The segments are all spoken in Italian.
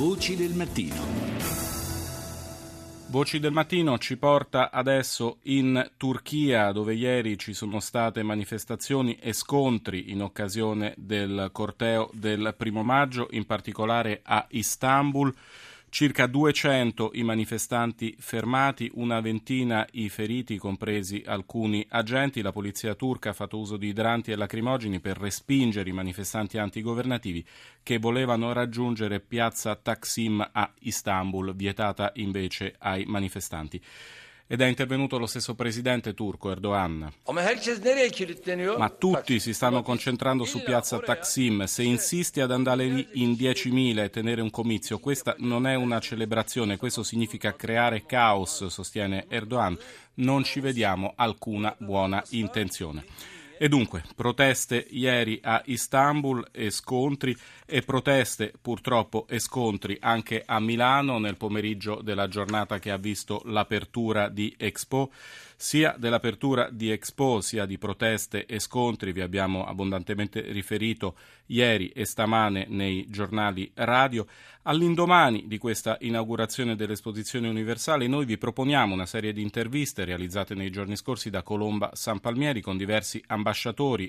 Voci del mattino. Voci del mattino ci porta adesso in Turchia dove ieri ci sono state manifestazioni e scontri in occasione del corteo del primo maggio, in particolare a Istanbul. Circa 200 i manifestanti fermati, una ventina i feriti, compresi alcuni agenti. La polizia turca ha fatto uso di idranti e lacrimogeni per respingere i manifestanti antigovernativi che volevano raggiungere piazza Taksim a Istanbul, vietata invece ai manifestanti ed è intervenuto lo stesso presidente turco Erdogan. Ma tutti si stanno concentrando su piazza Taksim. Se insisti ad andare lì in 10.000 e tenere un comizio, questa non è una celebrazione, questo significa creare caos, sostiene Erdogan. Non ci vediamo alcuna buona intenzione. E dunque, proteste ieri a Istanbul e scontri e proteste purtroppo e scontri anche a Milano nel pomeriggio della giornata che ha visto l'apertura di Expo. Sia dell'apertura di Expo sia di proteste e scontri vi abbiamo abbondantemente riferito ieri e stamane nei giornali radio. All'indomani di questa inaugurazione dell'esposizione universale noi vi proponiamo una serie di interviste realizzate nei giorni scorsi da Colomba San Palmieri con diversi ambasciatori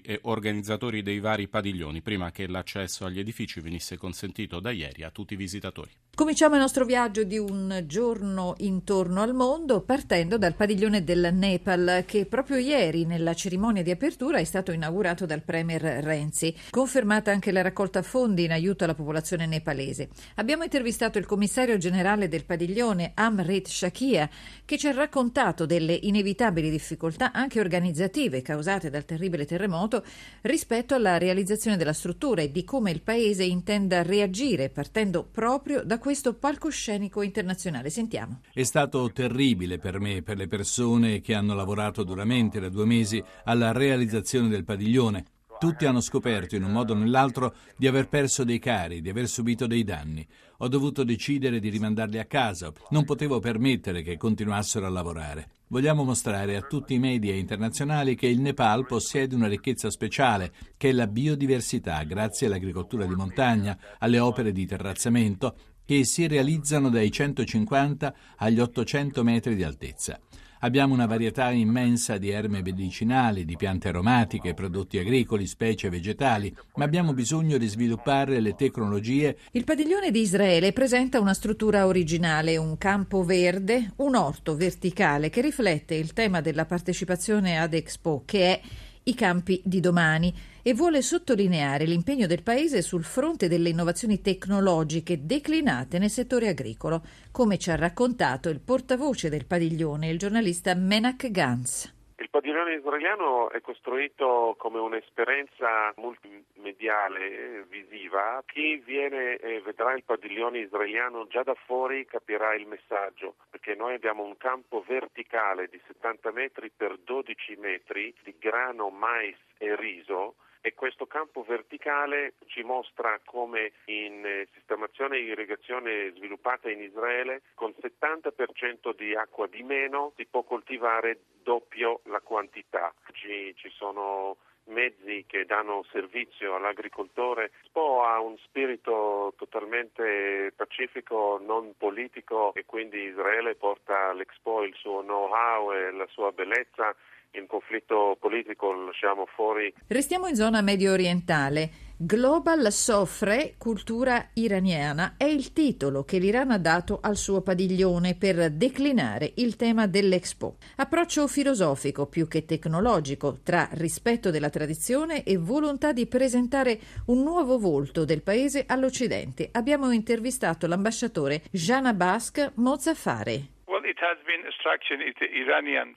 e organizzatori dei vari padiglioni prima che l'accesso agli edifici venisse consentito da ieri a tutti i visitatori. Cominciamo il nostro viaggio di un giorno intorno al mondo partendo dal padiglione del Nepal che proprio ieri nella cerimonia di apertura è stato inaugurato dal Premier Renzi. Confermata anche la raccolta fondi in aiuto alla popolazione nepalese. Abbiamo intervistato il commissario generale del padiglione Amrit Shakia che ci ha raccontato delle inevitabili difficoltà anche organizzative causate dal terribile terremoto rispetto alla realizzazione della struttura e di come il paese intenda reagire partendo proprio da questo palcoscenico internazionale. Sentiamo. È stato terribile per me e per le persone che hanno lavorato duramente da due mesi alla realizzazione del padiglione. Tutti hanno scoperto in un modo o nell'altro di aver perso dei cari, di aver subito dei danni. Ho dovuto decidere di rimandarli a casa. Non potevo permettere che continuassero a lavorare. Vogliamo mostrare a tutti i media internazionali che il Nepal possiede una ricchezza speciale, che è la biodiversità, grazie all'agricoltura di montagna, alle opere di terrazzamento che si realizzano dai 150 agli 800 metri di altezza. Abbiamo una varietà immensa di erme medicinali, di piante aromatiche, prodotti agricoli, specie vegetali, ma abbiamo bisogno di sviluppare le tecnologie. Il padiglione di Israele presenta una struttura originale, un campo verde, un orto verticale che riflette il tema della partecipazione ad Expo, che è i campi di domani e vuole sottolineare l'impegno del Paese sul fronte delle innovazioni tecnologiche declinate nel settore agricolo, come ci ha raccontato il portavoce del padiglione, il giornalista Menak Gans. Padiglione israeliano è costruito come un'esperienza multimediale, visiva. Chi viene e vedrà il padiglione israeliano già da fuori capirà il messaggio, perché noi abbiamo un campo verticale di 70 metri per 12 metri di grano, mais e riso e questo campo verticale ci mostra come in eh, sistemazione e irrigazione sviluppata in Israele con 70% di acqua di meno si può coltivare doppio la quantità. Ci, ci sono mezzi che danno servizio all'agricoltore. Expo ha un spirito totalmente pacifico, non politico e quindi Israele porta all'Expo il suo know-how e la sua bellezza il conflitto politico lo lasciamo fuori. Restiamo in zona medio orientale. Global soffre cultura iraniana è il titolo che l'Iran ha dato al suo padiglione per declinare il tema dell'Expo. Approccio filosofico più che tecnologico tra rispetto della tradizione e volontà di presentare un nuovo volto del paese all'Occidente. Abbiamo intervistato l'ambasciatore Jana Bask Mozaffare.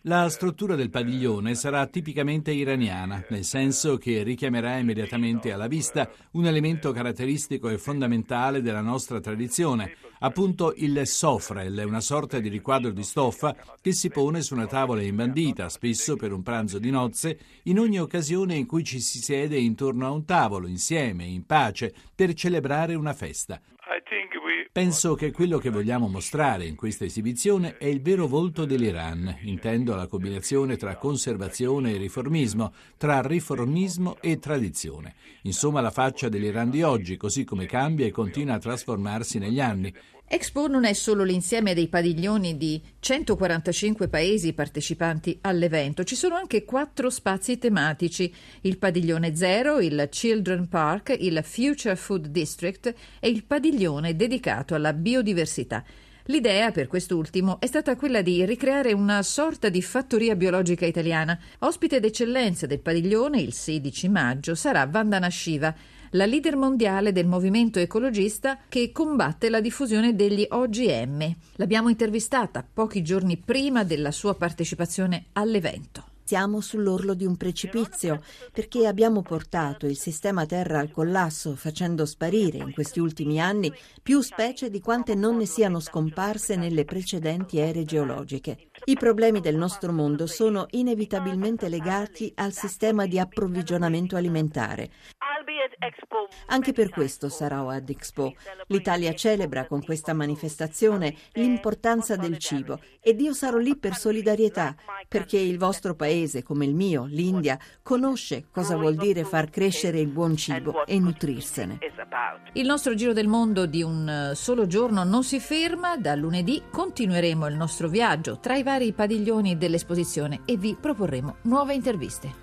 La struttura del padiglione sarà tipicamente iraniana, nel senso che richiamerà immediatamente alla vista un elemento caratteristico e fondamentale della nostra tradizione, appunto il sofrel, una sorta di riquadro di stoffa che si pone su una tavola imbandita, spesso per un pranzo di nozze, in ogni occasione in cui ci si siede intorno a un tavolo, insieme, in pace, per celebrare una festa. Penso che quello che vogliamo mostrare in questa esibizione è il vero volto dell'Iran, intendo la combinazione tra conservazione e riformismo, tra riformismo e tradizione. Insomma, la faccia dell'Iran di oggi, così come cambia e continua a trasformarsi negli anni. Expo non è solo l'insieme dei padiglioni di 145 paesi partecipanti all'evento, ci sono anche quattro spazi tematici, il padiglione Zero, il Children Park, il Future Food District e il padiglione dedicato alla biodiversità. L'idea per quest'ultimo è stata quella di ricreare una sorta di fattoria biologica italiana. Ospite d'eccellenza del padiglione il 16 maggio sarà Vandana Shiva, la leader mondiale del movimento ecologista che combatte la diffusione degli OGM. L'abbiamo intervistata pochi giorni prima della sua partecipazione all'evento. Siamo sull'orlo di un precipizio perché abbiamo portato il sistema Terra al collasso facendo sparire in questi ultimi anni più specie di quante non ne siano scomparse nelle precedenti ere geologiche. I problemi del nostro mondo sono inevitabilmente legati al sistema di approvvigionamento alimentare. Anche per questo sarò ad Expo. L'Italia celebra con questa manifestazione l'importanza del cibo ed io sarò lì per solidarietà, perché il vostro paese, come il mio, l'India, conosce cosa vuol dire far crescere il buon cibo e nutrirsene. Il nostro giro del mondo di un solo giorno non si ferma, da lunedì continueremo il nostro viaggio tra i vari padiglioni dell'esposizione e vi proporremo nuove interviste.